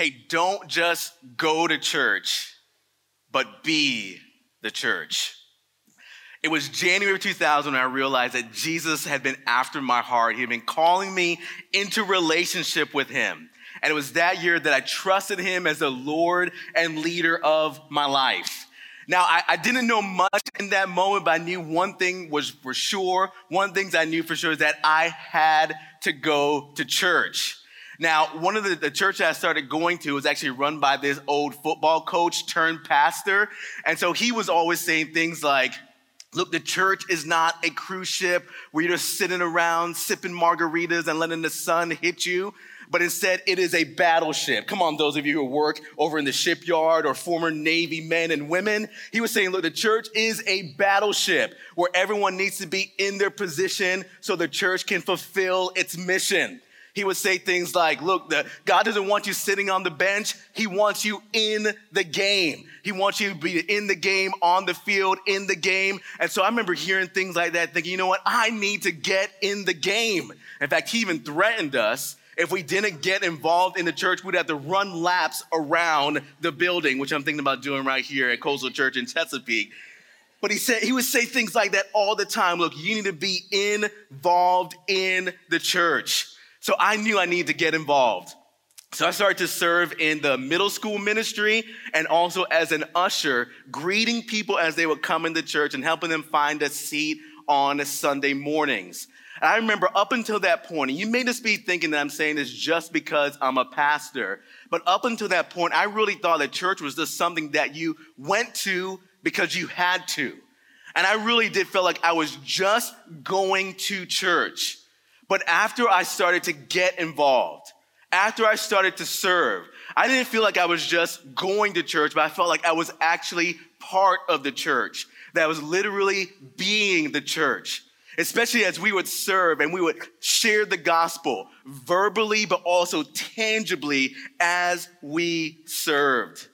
hey, don't just go to church, but be the church. It was January 2000 when I realized that Jesus had been after my heart. He had been calling me into relationship with him. And it was that year that I trusted him as the Lord and leader of my life. Now, I, I, didn't know much in that moment, but I knew one thing was for sure. One thing I knew for sure is that I had to go to church. Now, one of the, the church I started going to was actually run by this old football coach turned pastor. And so he was always saying things like, Look, the church is not a cruise ship where you're just sitting around sipping margaritas and letting the sun hit you but instead it is a battleship. Come on, those of you who work over in the shipyard or former Navy men and women. He was saying, look, the church is a battleship where everyone needs to be in their position so the church can fulfill its mission. He would say things like, look, the, God doesn't want you sitting on the bench. He wants you in the game. He wants you to be in the game, on the field, in the game. And so I remember hearing things like that, thinking, you know what? I need to get in the game. In fact, he even threatened us if we didn't get involved in the church, we'd have to run laps around the building, which I'm thinking about doing right here at Coastal Church in Chesapeake. But he said he would say things like that all the time. Look, you need to be involved in the church. So I knew I needed to get involved. So I started to serve in the middle school ministry and also as an usher, greeting people as they would come into church and helping them find a seat on Sunday mornings. And I remember up until that point, and you may just be thinking that I'm saying this just because I'm a pastor, but up until that point, I really thought that church was just something that you went to because you had to. And I really did feel like I was just going to church. But after I started to get involved, after I started to serve, I didn't feel like I was just going to church, but I felt like I was actually part of the church, that I was literally being the church especially as we would serve and we would share the gospel verbally, but also tangibly as we served.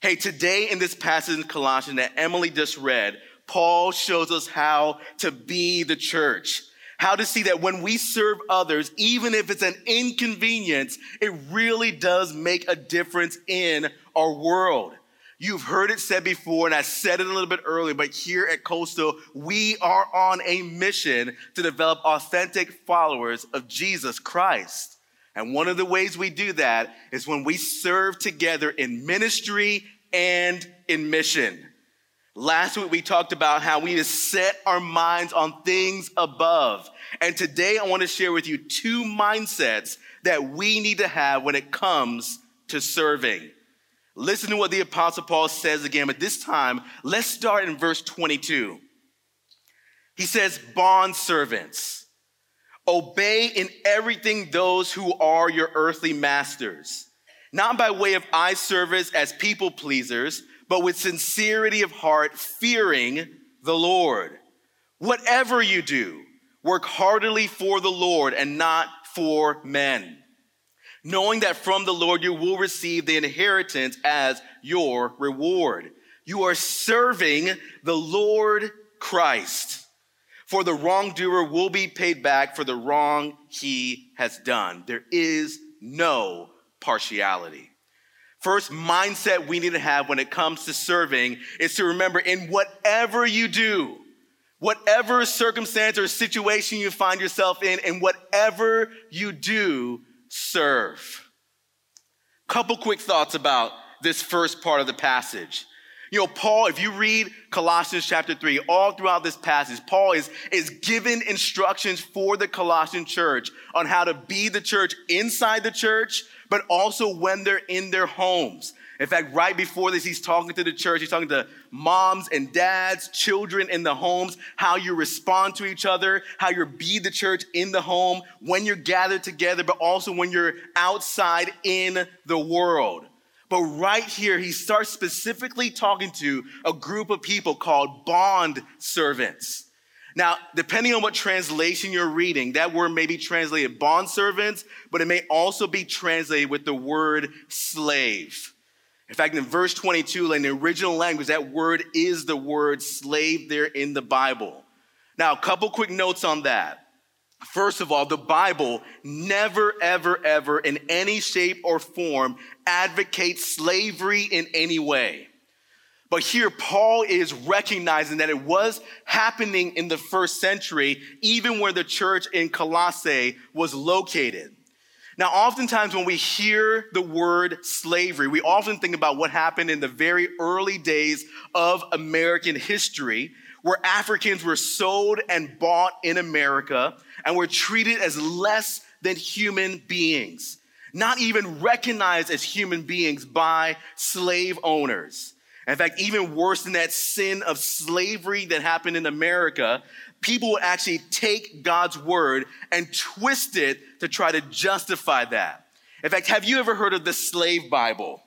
Hey, today in this passage in Colossians that Emily just read, Paul shows us how to be the church. How to see that when we serve others, even if it's an inconvenience, it really does make a difference in our world. You've heard it said before, and I said it a little bit earlier, but here at Coastal, we are on a mission to develop authentic followers of Jesus Christ. And one of the ways we do that is when we serve together in ministry and in mission. Last week, we talked about how we need to set our minds on things above. And today, I want to share with you two mindsets that we need to have when it comes to serving. Listen to what the Apostle Paul says again, but this time, let's start in verse 22. He says, Bond servants, obey in everything those who are your earthly masters, not by way of eye service as people pleasers, but with sincerity of heart, fearing the Lord. Whatever you do, work heartily for the Lord and not for men knowing that from the Lord you will receive the inheritance as your reward. You are serving the Lord Christ. For the wrongdoer will be paid back for the wrong he has done. There is no partiality. First mindset we need to have when it comes to serving is to remember in whatever you do, whatever circumstance or situation you find yourself in, and whatever you do, serve. Couple quick thoughts about this first part of the passage. You know, Paul, if you read Colossians chapter 3, all throughout this passage, Paul is, is given instructions for the Colossian church on how to be the church inside the church, but also when they're in their homes. In fact, right before this, he's talking to the church. He's talking to moms and dads, children in the homes, how you respond to each other, how you be the church in the home when you're gathered together, but also when you're outside in the world. But right here, he starts specifically talking to a group of people called bond servants. Now, depending on what translation you're reading, that word may be translated bond servants, but it may also be translated with the word slave. In fact, in verse 22, in the original language, that word is the word slave there in the Bible. Now, a couple quick notes on that. First of all, the Bible never, ever, ever, in any shape or form, advocates slavery in any way. But here, Paul is recognizing that it was happening in the first century, even where the church in Colossae was located. Now, oftentimes when we hear the word slavery, we often think about what happened in the very early days of American history, where Africans were sold and bought in America and were treated as less than human beings, not even recognized as human beings by slave owners. In fact, even worse than that sin of slavery that happened in America, people would actually take God's word and twist it to try to justify that. In fact, have you ever heard of the slave Bible?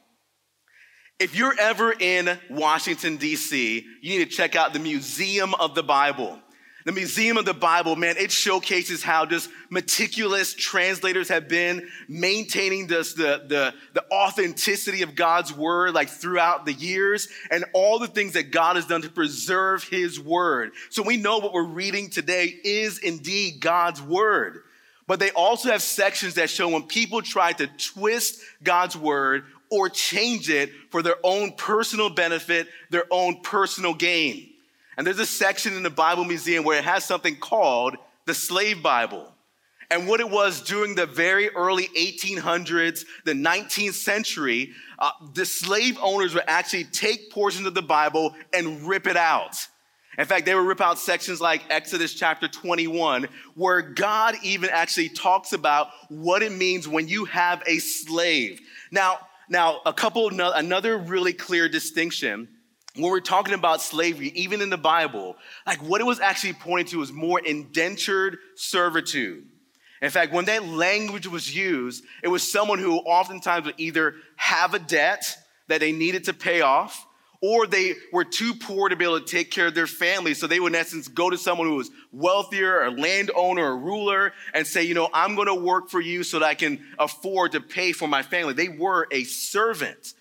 If you're ever in Washington, D.C., you need to check out the Museum of the Bible. The Museum of the Bible, man, it showcases how just meticulous translators have been maintaining this, the, the, the authenticity of God's word like throughout the years and all the things that God has done to preserve his word. So we know what we're reading today is indeed God's word. But they also have sections that show when people try to twist God's word or change it for their own personal benefit, their own personal gain. And there's a section in the Bible Museum where it has something called the Slave Bible. And what it was during the very early 1800s, the 19th century, uh, the slave owners would actually take portions of the Bible and rip it out. In fact, they would rip out sections like Exodus chapter 21, where God even actually talks about what it means when you have a slave. Now, now a couple, another really clear distinction when we're talking about slavery, even in the Bible, like what it was actually pointing to was more indentured servitude. In fact, when that language was used, it was someone who oftentimes would either have a debt that they needed to pay off, or they were too poor to be able to take care of their family. So they would, in essence, go to someone who was wealthier, a landowner, a ruler, and say, you know, I'm going to work for you so that I can afford to pay for my family. They were a servant.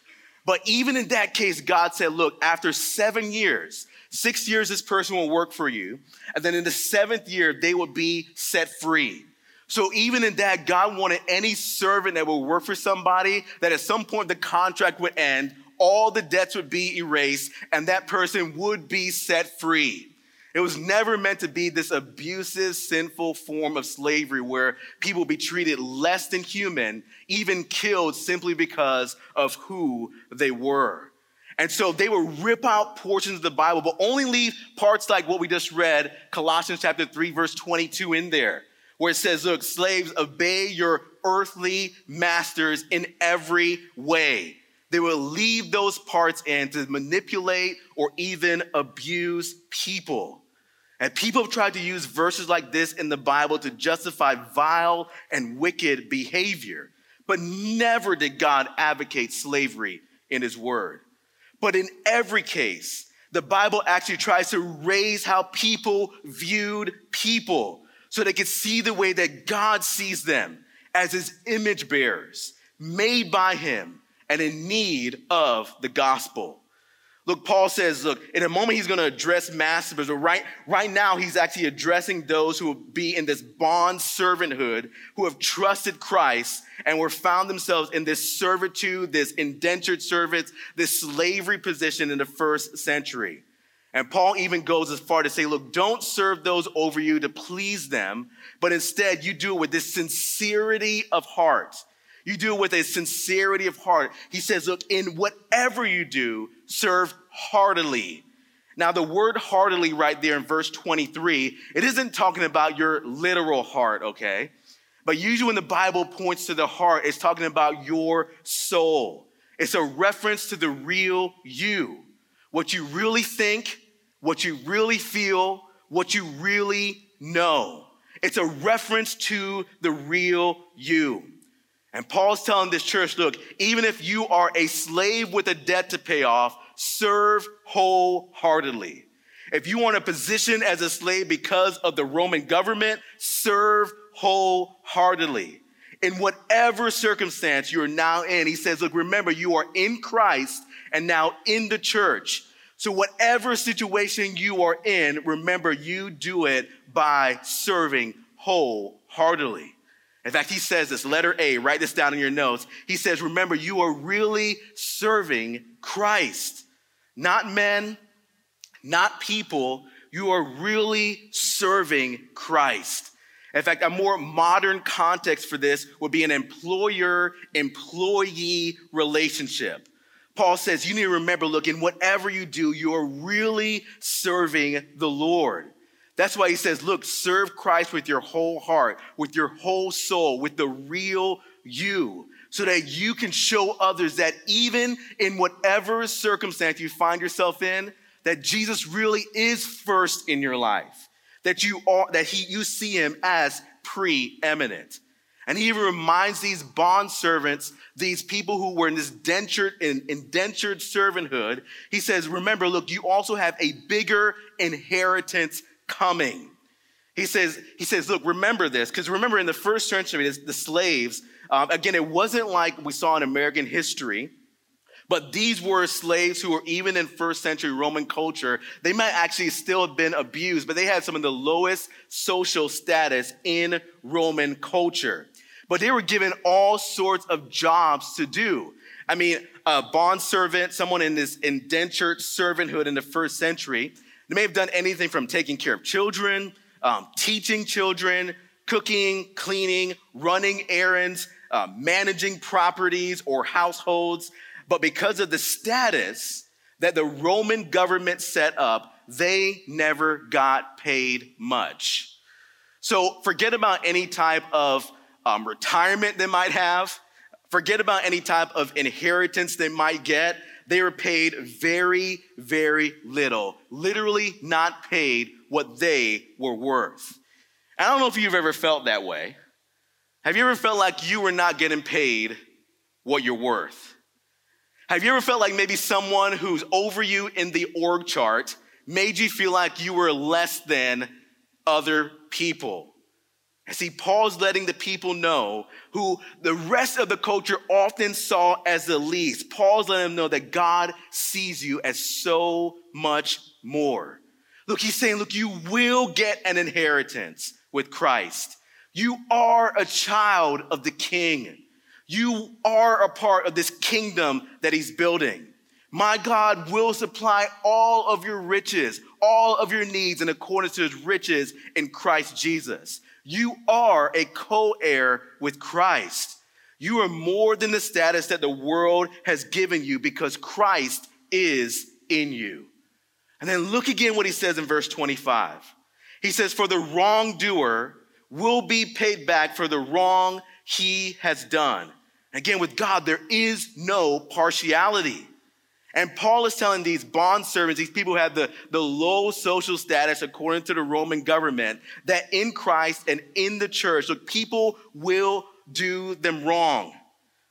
But even in that case, God said, look, after seven years, six years this person will work for you. And then in the seventh year, they will be set free. So even in that, God wanted any servant that would work for somebody that at some point the contract would end, all the debts would be erased, and that person would be set free. It was never meant to be this abusive, sinful form of slavery where people be treated less than human, even killed simply because of who they were. And so they would rip out portions of the Bible, but only leave parts like what we just read, Colossians chapter 3, verse 22 in there, where it says, Look, slaves, obey your earthly masters in every way. They will leave those parts in to manipulate or even abuse people. And people have tried to use verses like this in the Bible to justify vile and wicked behavior. But never did God advocate slavery in his word. But in every case, the Bible actually tries to raise how people viewed people so they could see the way that God sees them as his image bearers, made by him and in need of the gospel. Look, Paul says, look, in a moment he's going to address masters, but right, right now he's actually addressing those who will be in this bond servanthood, who have trusted Christ and were found themselves in this servitude, this indentured servants, this slavery position in the first century. And Paul even goes as far to say, look, don't serve those over you to please them, but instead you do it with this sincerity of heart. You do it with a sincerity of heart. He says, look, in whatever you do, serve heartily. Now, the word heartily right there in verse 23, it isn't talking about your literal heart, okay? But usually when the Bible points to the heart, it's talking about your soul. It's a reference to the real you. What you really think, what you really feel, what you really know. It's a reference to the real you. And Paul's telling this church look, even if you are a slave with a debt to pay off, serve wholeheartedly. If you want a position as a slave because of the Roman government, serve wholeheartedly. In whatever circumstance you're now in, he says, look, remember, you are in Christ and now in the church. So, whatever situation you are in, remember, you do it by serving wholeheartedly. In fact, he says this, letter A, write this down in your notes. He says, Remember, you are really serving Christ, not men, not people. You are really serving Christ. In fact, a more modern context for this would be an employer employee relationship. Paul says, You need to remember look, in whatever you do, you are really serving the Lord. That's why he says, look, serve Christ with your whole heart, with your whole soul, with the real you, so that you can show others that even in whatever circumstance you find yourself in, that Jesus really is first in your life, that you are, that he, you see him as preeminent. And he even reminds these bond servants, these people who were in this dentured, in, indentured servanthood, he says, remember, look, you also have a bigger inheritance coming. He says, he says, look, remember this, because remember in the first century, the slaves, um, again, it wasn't like we saw in American history, but these were slaves who were even in first century Roman culture. They might actually still have been abused, but they had some of the lowest social status in Roman culture. But they were given all sorts of jobs to do. I mean, a bond servant, someone in this indentured servanthood in the first century, they may have done anything from taking care of children, um, teaching children, cooking, cleaning, running errands, uh, managing properties or households. But because of the status that the Roman government set up, they never got paid much. So forget about any type of um, retirement they might have. Forget about any type of inheritance they might get they were paid very, very little, literally not paid what they were worth. I don't know if you've ever felt that way. Have you ever felt like you were not getting paid what you're worth? Have you ever felt like maybe someone who's over you in the org chart made you feel like you were less than other people? See, Paul's letting the people know who the rest of the culture often saw as the least. Paul's letting them know that God sees you as so much more. Look, he's saying, look, you will get an inheritance with Christ. You are a child of the king. You are a part of this kingdom that he's building. My God will supply all of your riches, all of your needs in accordance to his riches in Christ Jesus. You are a co heir with Christ. You are more than the status that the world has given you because Christ is in you. And then look again what he says in verse 25. He says, For the wrongdoer will be paid back for the wrong he has done. Again, with God, there is no partiality. And Paul is telling these bond servants, these people who have the, the low social status according to the Roman government, that in Christ and in the church, look, people will do them wrong.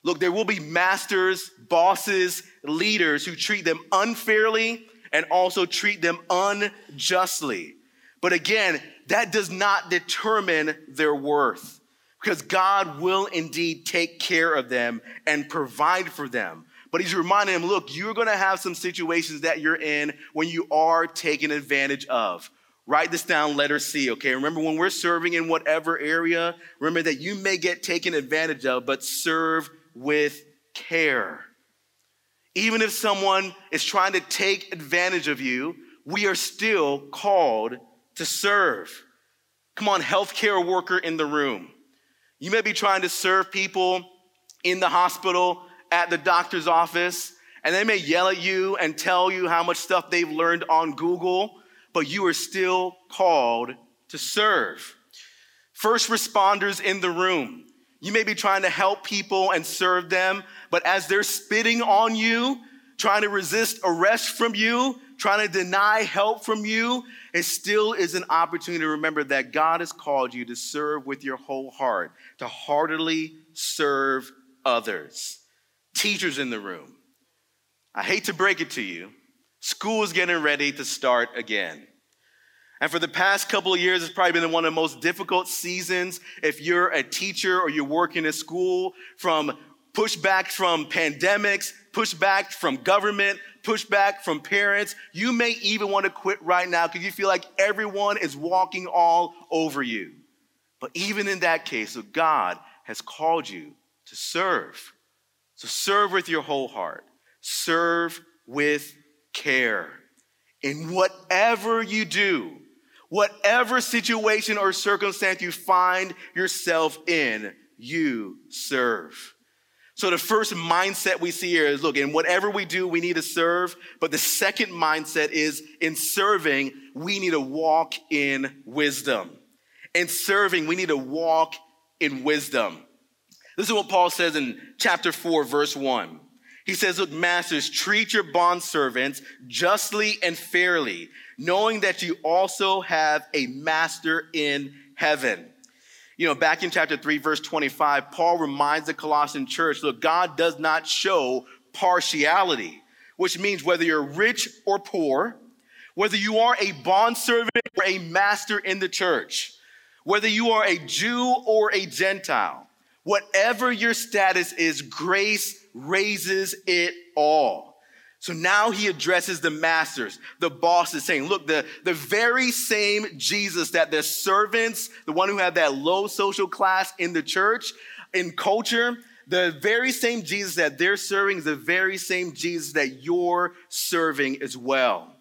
Look, there will be masters, bosses, leaders who treat them unfairly and also treat them unjustly. But again, that does not determine their worth because God will indeed take care of them and provide for them. But he's reminding him, look, you're going to have some situations that you're in when you are taken advantage of. Write this down, letter C, okay? Remember, when we're serving in whatever area, remember that you may get taken advantage of, but serve with care. Even if someone is trying to take advantage of you, we are still called to serve. Come on, healthcare worker in the room. You may be trying to serve people in the hospital at the doctor's office and they may yell at you and tell you how much stuff they've learned on Google, but you are still called to serve. First responders in the room. You may be trying to help people and serve them, but as they're spitting on you, trying to resist arrest from you, trying to deny help from you, it still is an opportunity to remember that God has called you to serve with your whole heart, to heartily serve others teachers in the room. I hate to break it to you, school is getting ready to start again. And for the past couple of years, it's probably been one of the most difficult seasons if you're a teacher or you're working in school from pushback from pandemics, pushback from government, pushback from parents. You may even want to quit right now because you feel like everyone is walking all over you. But even in that case, God has called you to serve. So serve with your whole heart, serve with care. In whatever you do, whatever situation or circumstance you find yourself in, you serve. So the first mindset we see here is look, in whatever we do, we need to serve. But the second mindset is in serving, we need to walk in wisdom. In serving, we need to walk in wisdom. This is what Paul says in chapter 4, verse 1. He says, Look, masters, treat your bondservants justly and fairly, knowing that you also have a master in heaven. You know, back in chapter 3, verse 25, Paul reminds the Colossian church look, God does not show partiality, which means whether you're rich or poor, whether you are a bondservant or a master in the church, whether you are a Jew or a Gentile, whatever your status is, grace raises it all. So now he addresses the masters, the bosses, saying, Look, the, the very same Jesus that the servants, the one who had that low social class in the church, in culture, the very same Jesus that they're serving is the very same Jesus that you're serving as well.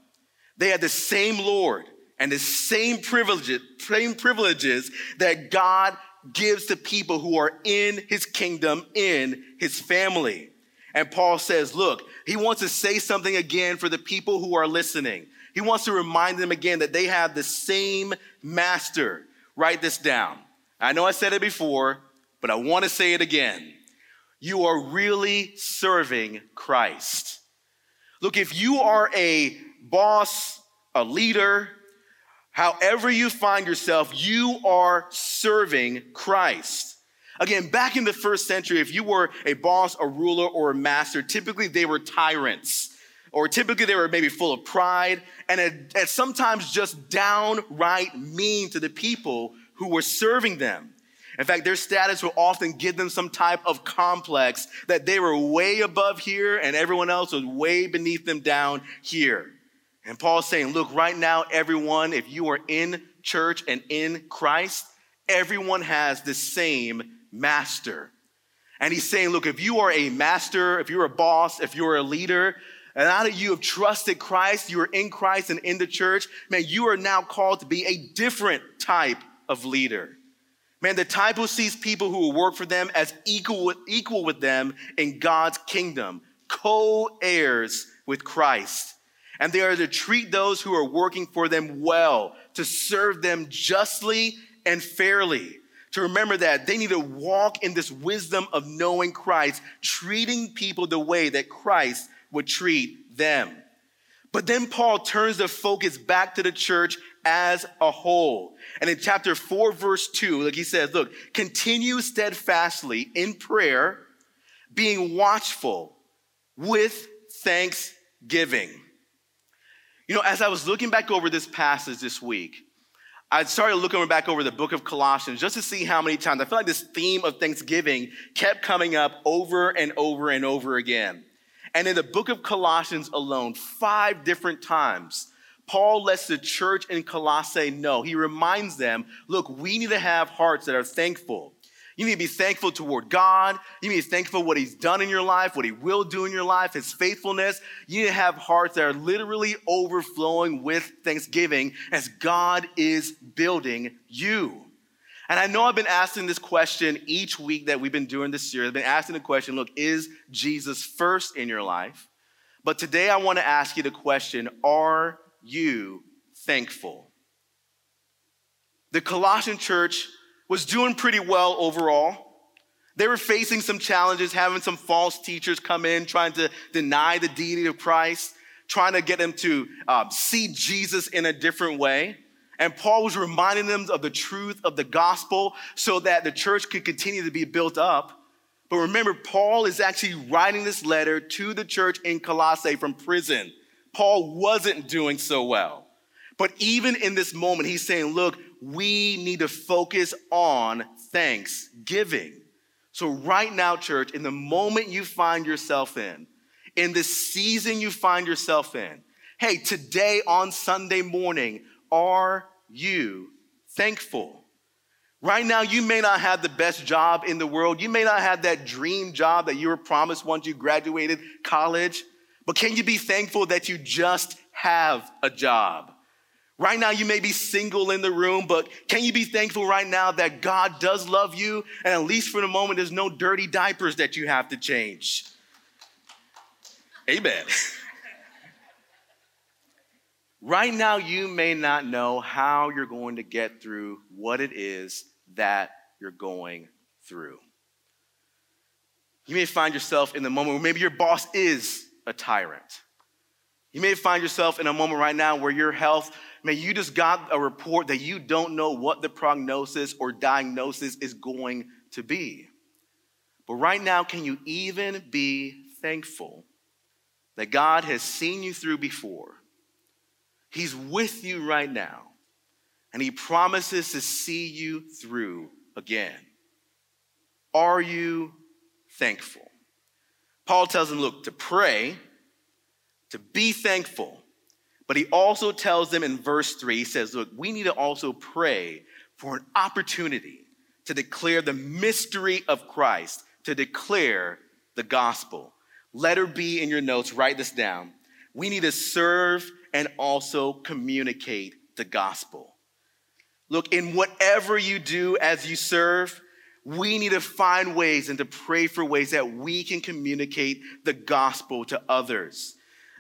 They had the same Lord and the same privileges, same privileges that God gives to people who are in his kingdom, in his family. And Paul says, look, he wants to say something again for the people who are listening. He wants to remind them again that they have the same master. Write this down. I know I said it before, but I want to say it again. You are really serving Christ. Look, if you are a boss, a leader, however you find yourself, you are serving Christ. Again, back in the first century, if you were a boss, a ruler, or a master, typically they were tyrants. Or typically they were maybe full of pride and, sometimes just downright mean to the people who were serving them. In fact, their status will often give them some type of complex that they were way above here and everyone else was way beneath them down here. And Paul's saying, look, right now, everyone, if you are in church and in Christ, everyone has the same master. And he's saying, look, if you are a master, if you're a boss, if you're a leader, and now that you have trusted Christ, you are in Christ and in the church, man, you are now called to be a different type of leader. Man, the type who sees people who will work for them as equal with, equal with them in God's kingdom, co heirs with Christ. And they are to treat those who are working for them well, to serve them justly and fairly to remember that they need to walk in this wisdom of knowing Christ, treating people the way that Christ would treat them. But then Paul turns the focus back to the church as a whole. And in chapter 4, verse 2, like he says, look, continue steadfastly in prayer, being watchful with thanksgiving. You know, as I was looking back over this passage this week, I started looking back over the book of Colossians just to see how many times I feel like this theme of Thanksgiving kept coming up over and over and over again. And in the book of Colossians alone, five different times, Paul lets the church in Colossae know. He reminds them look, we need to have hearts that are thankful. You need to be thankful toward God. You need to be thankful for what He's done in your life, what He will do in your life, His faithfulness. You need to have hearts that are literally overflowing with thanksgiving as God is building you. And I know I've been asking this question each week that we've been doing this year. I've been asking the question look, is Jesus first in your life? But today I want to ask you the question are you thankful? The Colossian church was doing pretty well overall. They were facing some challenges, having some false teachers come in, trying to deny the deity of Christ, trying to get them to uh, see Jesus in a different way. And Paul was reminding them of the truth of the gospel so that the church could continue to be built up. But remember, Paul is actually writing this letter to the church in Colossae from prison. Paul wasn't doing so well. But even in this moment, he's saying, Look, we need to focus on thanksgiving. So, right now, church, in the moment you find yourself in, in the season you find yourself in, hey, today on Sunday morning, are you thankful? Right now, you may not have the best job in the world. You may not have that dream job that you were promised once you graduated college. But can you be thankful that you just have a job? Right now, you may be single in the room, but can you be thankful right now that God does love you? And at least for the moment, there's no dirty diapers that you have to change. Amen. right now, you may not know how you're going to get through what it is that you're going through. You may find yourself in the moment where maybe your boss is a tyrant. You may find yourself in a moment right now where your health, man, you just got a report that you don't know what the prognosis or diagnosis is going to be. But right now, can you even be thankful that God has seen you through before? He's with you right now, and He promises to see you through again. Are you thankful? Paul tells them, look, to pray, to be thankful. But he also tells them in verse 3, he says, look, we need to also pray for an opportunity to declare the mystery of Christ, to declare the gospel. Letter B in your notes, write this down. We need to serve and also communicate the gospel. Look, in whatever you do as you serve, we need to find ways and to pray for ways that we can communicate the gospel to others.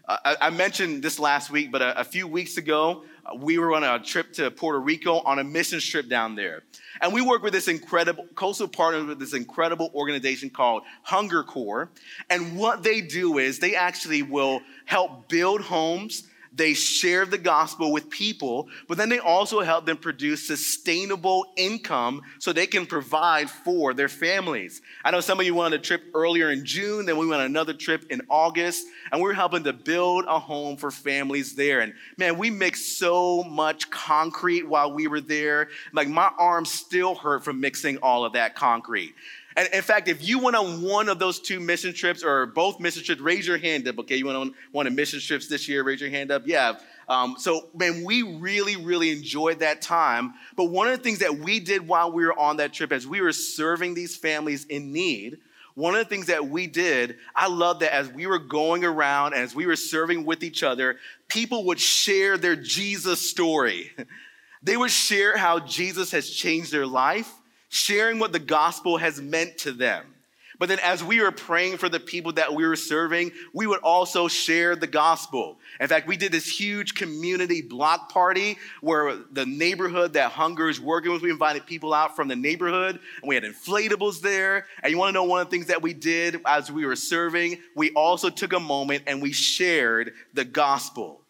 I, I, mentioned this last week, but a, a few weeks ago, uh, we were on a trip to Puerto Rico on a mission trip down there. And we work with this incredible, coastal partners with this incredible organization called Hunger Corps. And what they do is they actually will help build homes they share the gospel with people, but then they also help them produce sustainable income so they can provide for their families. I know some of you went on a trip earlier in June, then we went on another trip in August, and we are helping to build a home for families there. And man, we mixed so much concrete while we were there. Like my arms still hurt from mixing all of that concrete. And in fact, if you went on one of those two mission trips or both mission trips, raise your hand up. Okay, you went on one of mission trips this year, raise your hand up. Yeah. Um, so, man, we really, really enjoyed that time. But one of the things that we did while we were on that trip, as we were serving these families in need, one of the things that we did, I love that as we were going around, as we were serving with each other, people would share their Jesus story. They would share how Jesus has changed their life sharing what the gospel has meant to them. But then, as we were praying for the people that we were serving, we would also share the gospel. In fact, we did this huge community block party where the neighborhood that Hunger is working with, we invited people out from the neighborhood and we had inflatables there. And you want to know one of the things that we did as we were serving? We also took a moment and we shared the gospel.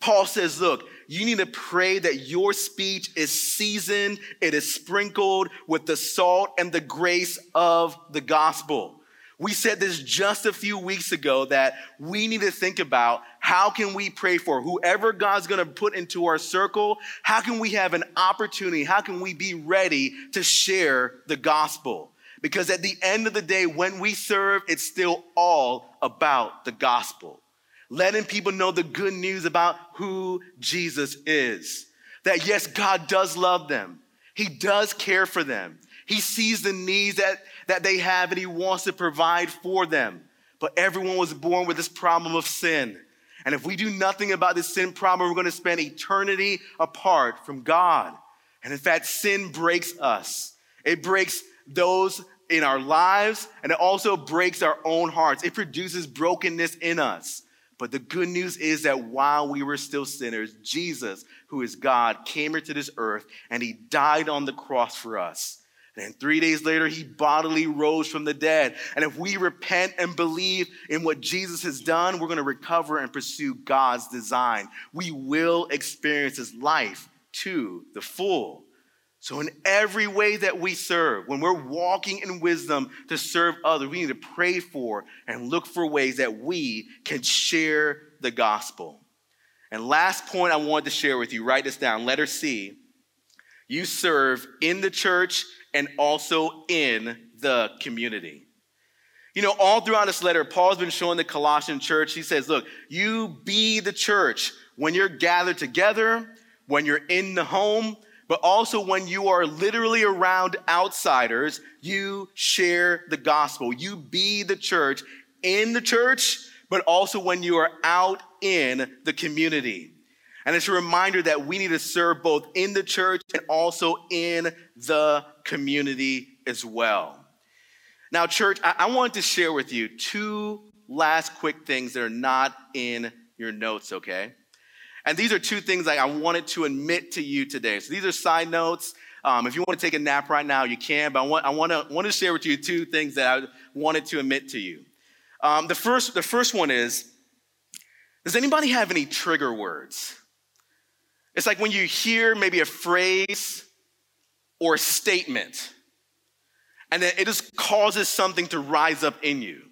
Paul says, Look, you need to pray that your speech is seasoned, it is sprinkled with the salt and the grace of the gospel. We said this just a few weeks ago that we need to think about how can we pray for whoever God's going to put into our circle? How can we have an opportunity? How can we be ready to share the gospel? Because at the end of the day, when we serve, it's still all about the gospel letting people know the good news about who Jesus is. That yes, God does love them. He does care for them. He sees the needs that, that they have and he wants to provide for them. But everyone was born with this problem of sin. And if we do nothing about this sin problem, we're going to spend eternity apart from God. And in fact, sin breaks us. It breaks those in our lives and it also breaks our own hearts. It produces brokenness in us. But the good news is that while we were still sinners, Jesus, who is God, came here to this earth and he died on the cross for us. And three days later, he bodily rose from the dead. And if we repent and believe in what Jesus has done, we're going to recover and pursue God's design. We will experience his life to the full. So, in every way that we serve, when we're walking in wisdom to serve others, we need to pray for and look for ways that we can share the gospel. And last point I wanted to share with you, write this down, letter C. You serve in the church and also in the community. You know, all throughout this letter, Paul's been showing the Colossian church, he says, look, you be the church when you're gathered together, when you're in the home, but also when you are literally around outsiders, you share the gospel. You be the church in the church, but also when you are out in the community. And it's a reminder that we need to serve both in the church and also in the community as well. Now, church, I, I wanted to share with you two last quick things that are not in your notes, okay? And these are two things I wanted to admit to you today. So these are side notes. Um, if you want to take a nap right now, you can. But I want, I want, to, want to share with you two things that I wanted to admit to you. Um, the, first, the first one is Does anybody have any trigger words? It's like when you hear maybe a phrase or a statement, and then it just causes something to rise up in you.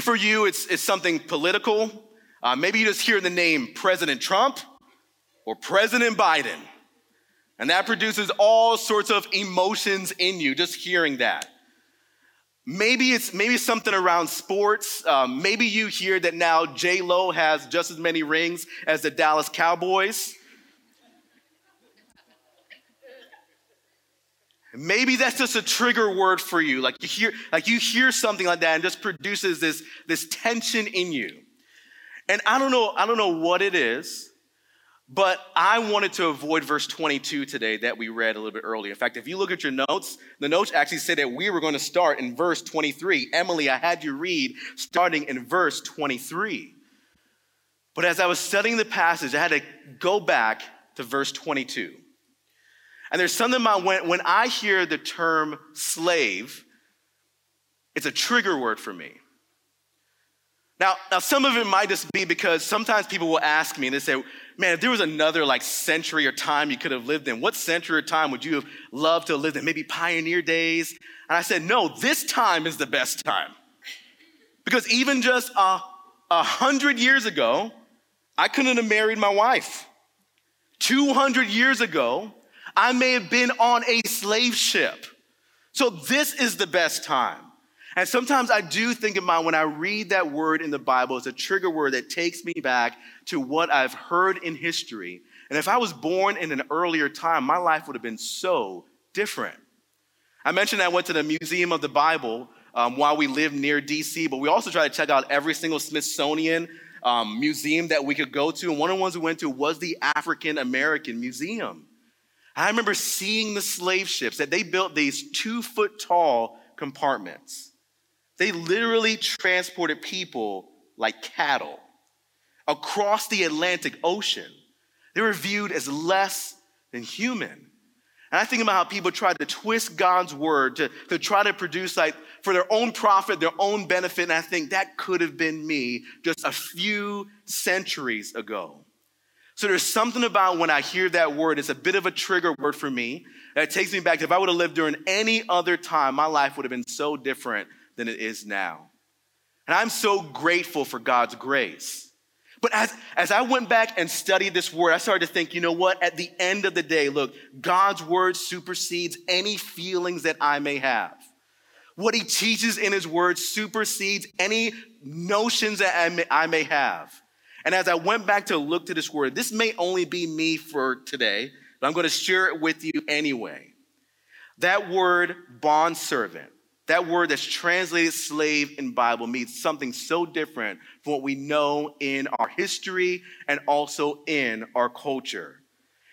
For you, it's, it's something political. Uh, maybe you just hear the name President Trump or President Biden, and that produces all sorts of emotions in you just hearing that. Maybe it's maybe something around sports. Um, maybe you hear that now J Lo has just as many rings as the Dallas Cowboys. Maybe that's just a trigger word for you. Like you hear, like you hear something like that and just produces this, this tension in you. And I don't know, I don't know what it is, but I wanted to avoid verse 22 today that we read a little bit earlier. In fact, if you look at your notes, the notes actually say that we were going to start in verse 23. Emily, I had you read starting in verse 23. But as I was studying the passage, I had to go back to verse 22. And there's something about when, when I hear the term slave, it's a trigger word for me. Now, now, some of it might just be because sometimes people will ask me and they say, man, if there was another like century or time you could have lived in, what century or time would you have loved to have lived in? Maybe pioneer days? And I said, no, this time is the best time. Because even just a, a hundred years ago, I couldn't have married my wife. 200 years ago, I may have been on a slave ship. So this is the best time. And sometimes I do think about when I read that word in the Bible, it's a trigger word that takes me back to what I've heard in history. And if I was born in an earlier time, my life would have been so different. I mentioned I went to the Museum of the Bible um, while we lived near DC, but we also tried to check out every single Smithsonian um, museum that we could go to. And one of the ones we went to was the African American Museum. I remember seeing the slave ships that they built these two foot tall compartments. They literally transported people like cattle across the Atlantic Ocean. They were viewed as less than human. And I think about how people try to twist God's word to, to try to produce, like, for their own profit, their own benefit. And I think that could have been me just a few centuries ago. So there's something about when I hear that word, it's a bit of a trigger word for me. It takes me back to if I would have lived during any other time, my life would have been so different than it is now. And I'm so grateful for God's grace. But as, as I went back and studied this word, I started to think, you know what? At the end of the day, look, God's word supersedes any feelings that I may have. What he teaches in his word supersedes any notions that I may, I may have. And as I went back to look to this word, this may only be me for today, but I'm going to share it with you anyway. That word, bondservant, that word that's translated slave in Bible means something so different from what we know in our history and also in our culture.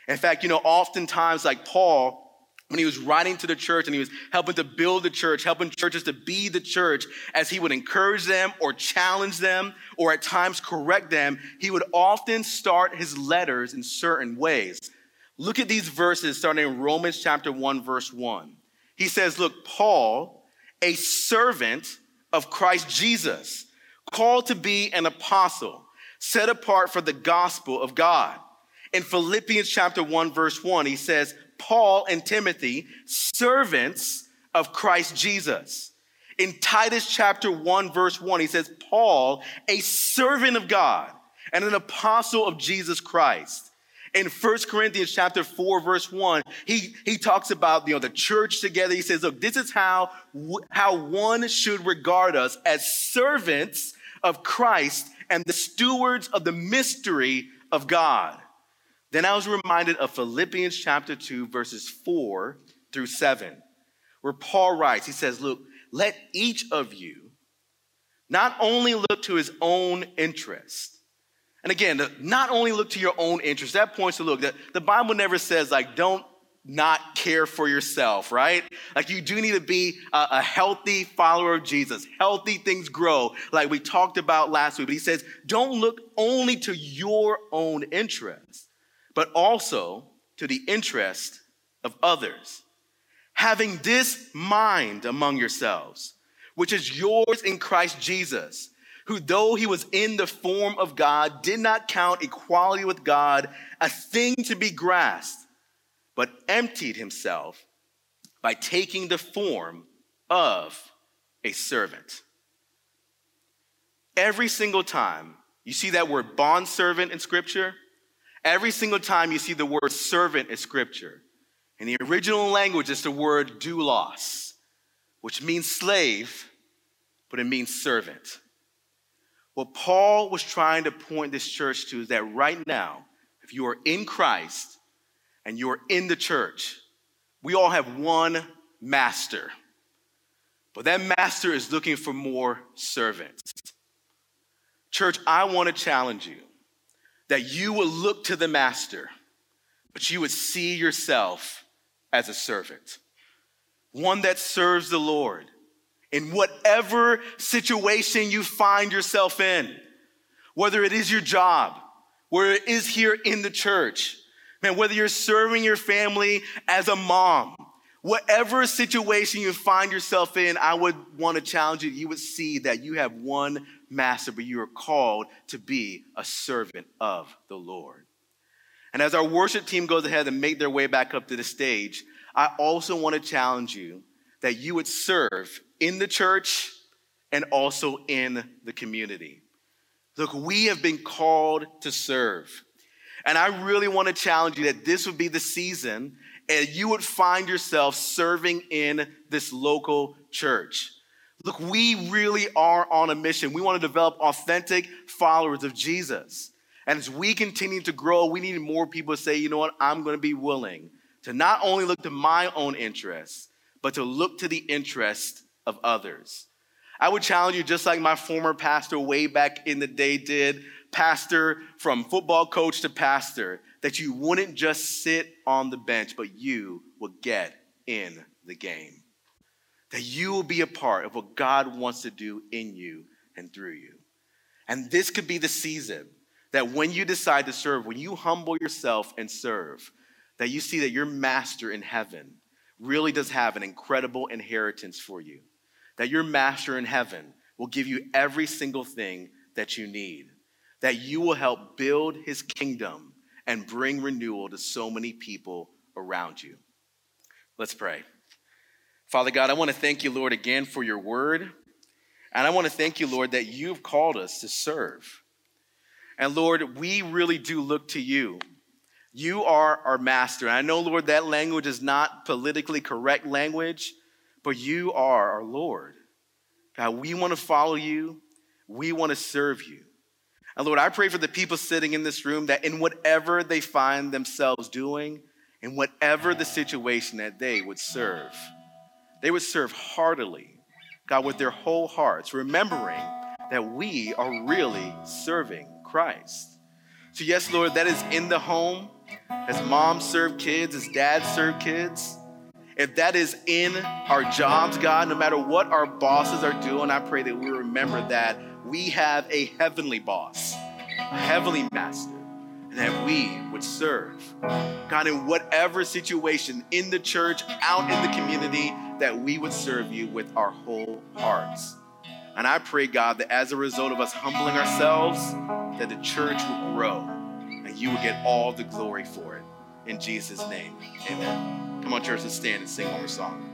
In fact, you know, oftentimes, like Paul, when he was writing to the church and he was helping to build the church, helping churches to be the church, as he would encourage them or challenge them or at times correct them, he would often start his letters in certain ways. Look at these verses starting in Romans chapter 1, verse 1. He says, Look, Paul, a servant of Christ Jesus, called to be an apostle, set apart for the gospel of God. In Philippians chapter 1, verse 1, he says, Paul and Timothy, servants of Christ Jesus. In Titus chapter 1, verse 1, he says, Paul, a servant of God and an apostle of Jesus Christ. In 1 Corinthians chapter 4, verse 1, he, he talks about you know, the church together. He says, Look, this is how, how one should regard us as servants of Christ and the stewards of the mystery of God. Then I was reminded of Philippians chapter 2, verses 4 through 7, where Paul writes, he says, Look, let each of you not only look to his own interest, and again, not only look to your own interest, that points to look, that the Bible never says, like, don't not care for yourself, right? Like you do need to be a, a, healthy follower of Jesus. Healthy things grow, like we talked about last week. But he says, don't look only to your own interests, but also to the interest of others. Having this mind among yourselves, which is yours in Christ Jesus, who though he was in the form of God, did not count equality with God a thing to be grasped but emptied himself by taking the form of a servant. Every single time you see that word bond servant in Scripture, every single time you see the word servant in Scripture, in the original language, it's the word doulos, which means slave, but it means servant. What Paul was trying to point this church to is that right now, if you are in Christ, and you're in the church, we all have one master. But that master is looking for more servants. Church, I want to challenge you that you will look to the master, but you would see yourself as a servant, one that serves the Lord in whatever situation you find yourself in, whether it is your job, whether it is here in the church, Man, whether you're serving your family as a mom, whatever situation you find yourself in, I would want to challenge you. You would see that you have one master, but you are called to be a servant of the Lord. And as our worship team goes ahead and make their way back up to the stage, I also want to challenge you that you would serve in the church and also in the community. Look, we have been called to serve. And I really want to challenge you that this would be the season and you would find yourself serving in this local church. Look, we really are on a mission. We want to develop authentic followers of Jesus. And as we continue to grow, we need more people to say, you know what, I'm going to be willing to not only look to my own interests, but to look to the interest of others. I would challenge you, just like my former pastor way back in the day did, pastor, from football coach to pastor, that you wouldn't just sit on the bench, but you will get in the game. That you will be a part of what God wants to do in you and through you. And this could be the season that when you decide to serve, when you humble yourself and serve, that you see that your master in heaven really does have an incredible inheritance for you. That your master in heaven will give you every single thing that you need that you will help build his kingdom and bring renewal to so many people around you. Let's pray. Father God, I want to thank you, Lord, again for your word. And I want to thank you, Lord, that you've called us to serve. And Lord, we really do look to you. You are our master. And I know, Lord, that language is not politically correct language, but you are our Lord. God, we want to follow you. We want to serve you. And Lord, I pray for the people sitting in this room that in whatever they find themselves doing, in whatever the situation, that they would serve. They would serve heartily, God, with their whole hearts, remembering that we are really serving Christ. So, yes, Lord, that is in the home, as moms serve kids, as dads serve kids. If that is in our jobs, God, no matter what our bosses are doing, I pray that we remember that we have a heavenly boss, a heavenly master, and that we would serve. God, in whatever situation, in the church, out in the community, that we would serve you with our whole hearts. And I pray, God, that as a result of us humbling ourselves, that the church will grow you will get all the glory for it. In Jesus' name, amen. Come on, church, let's stand and sing one more song.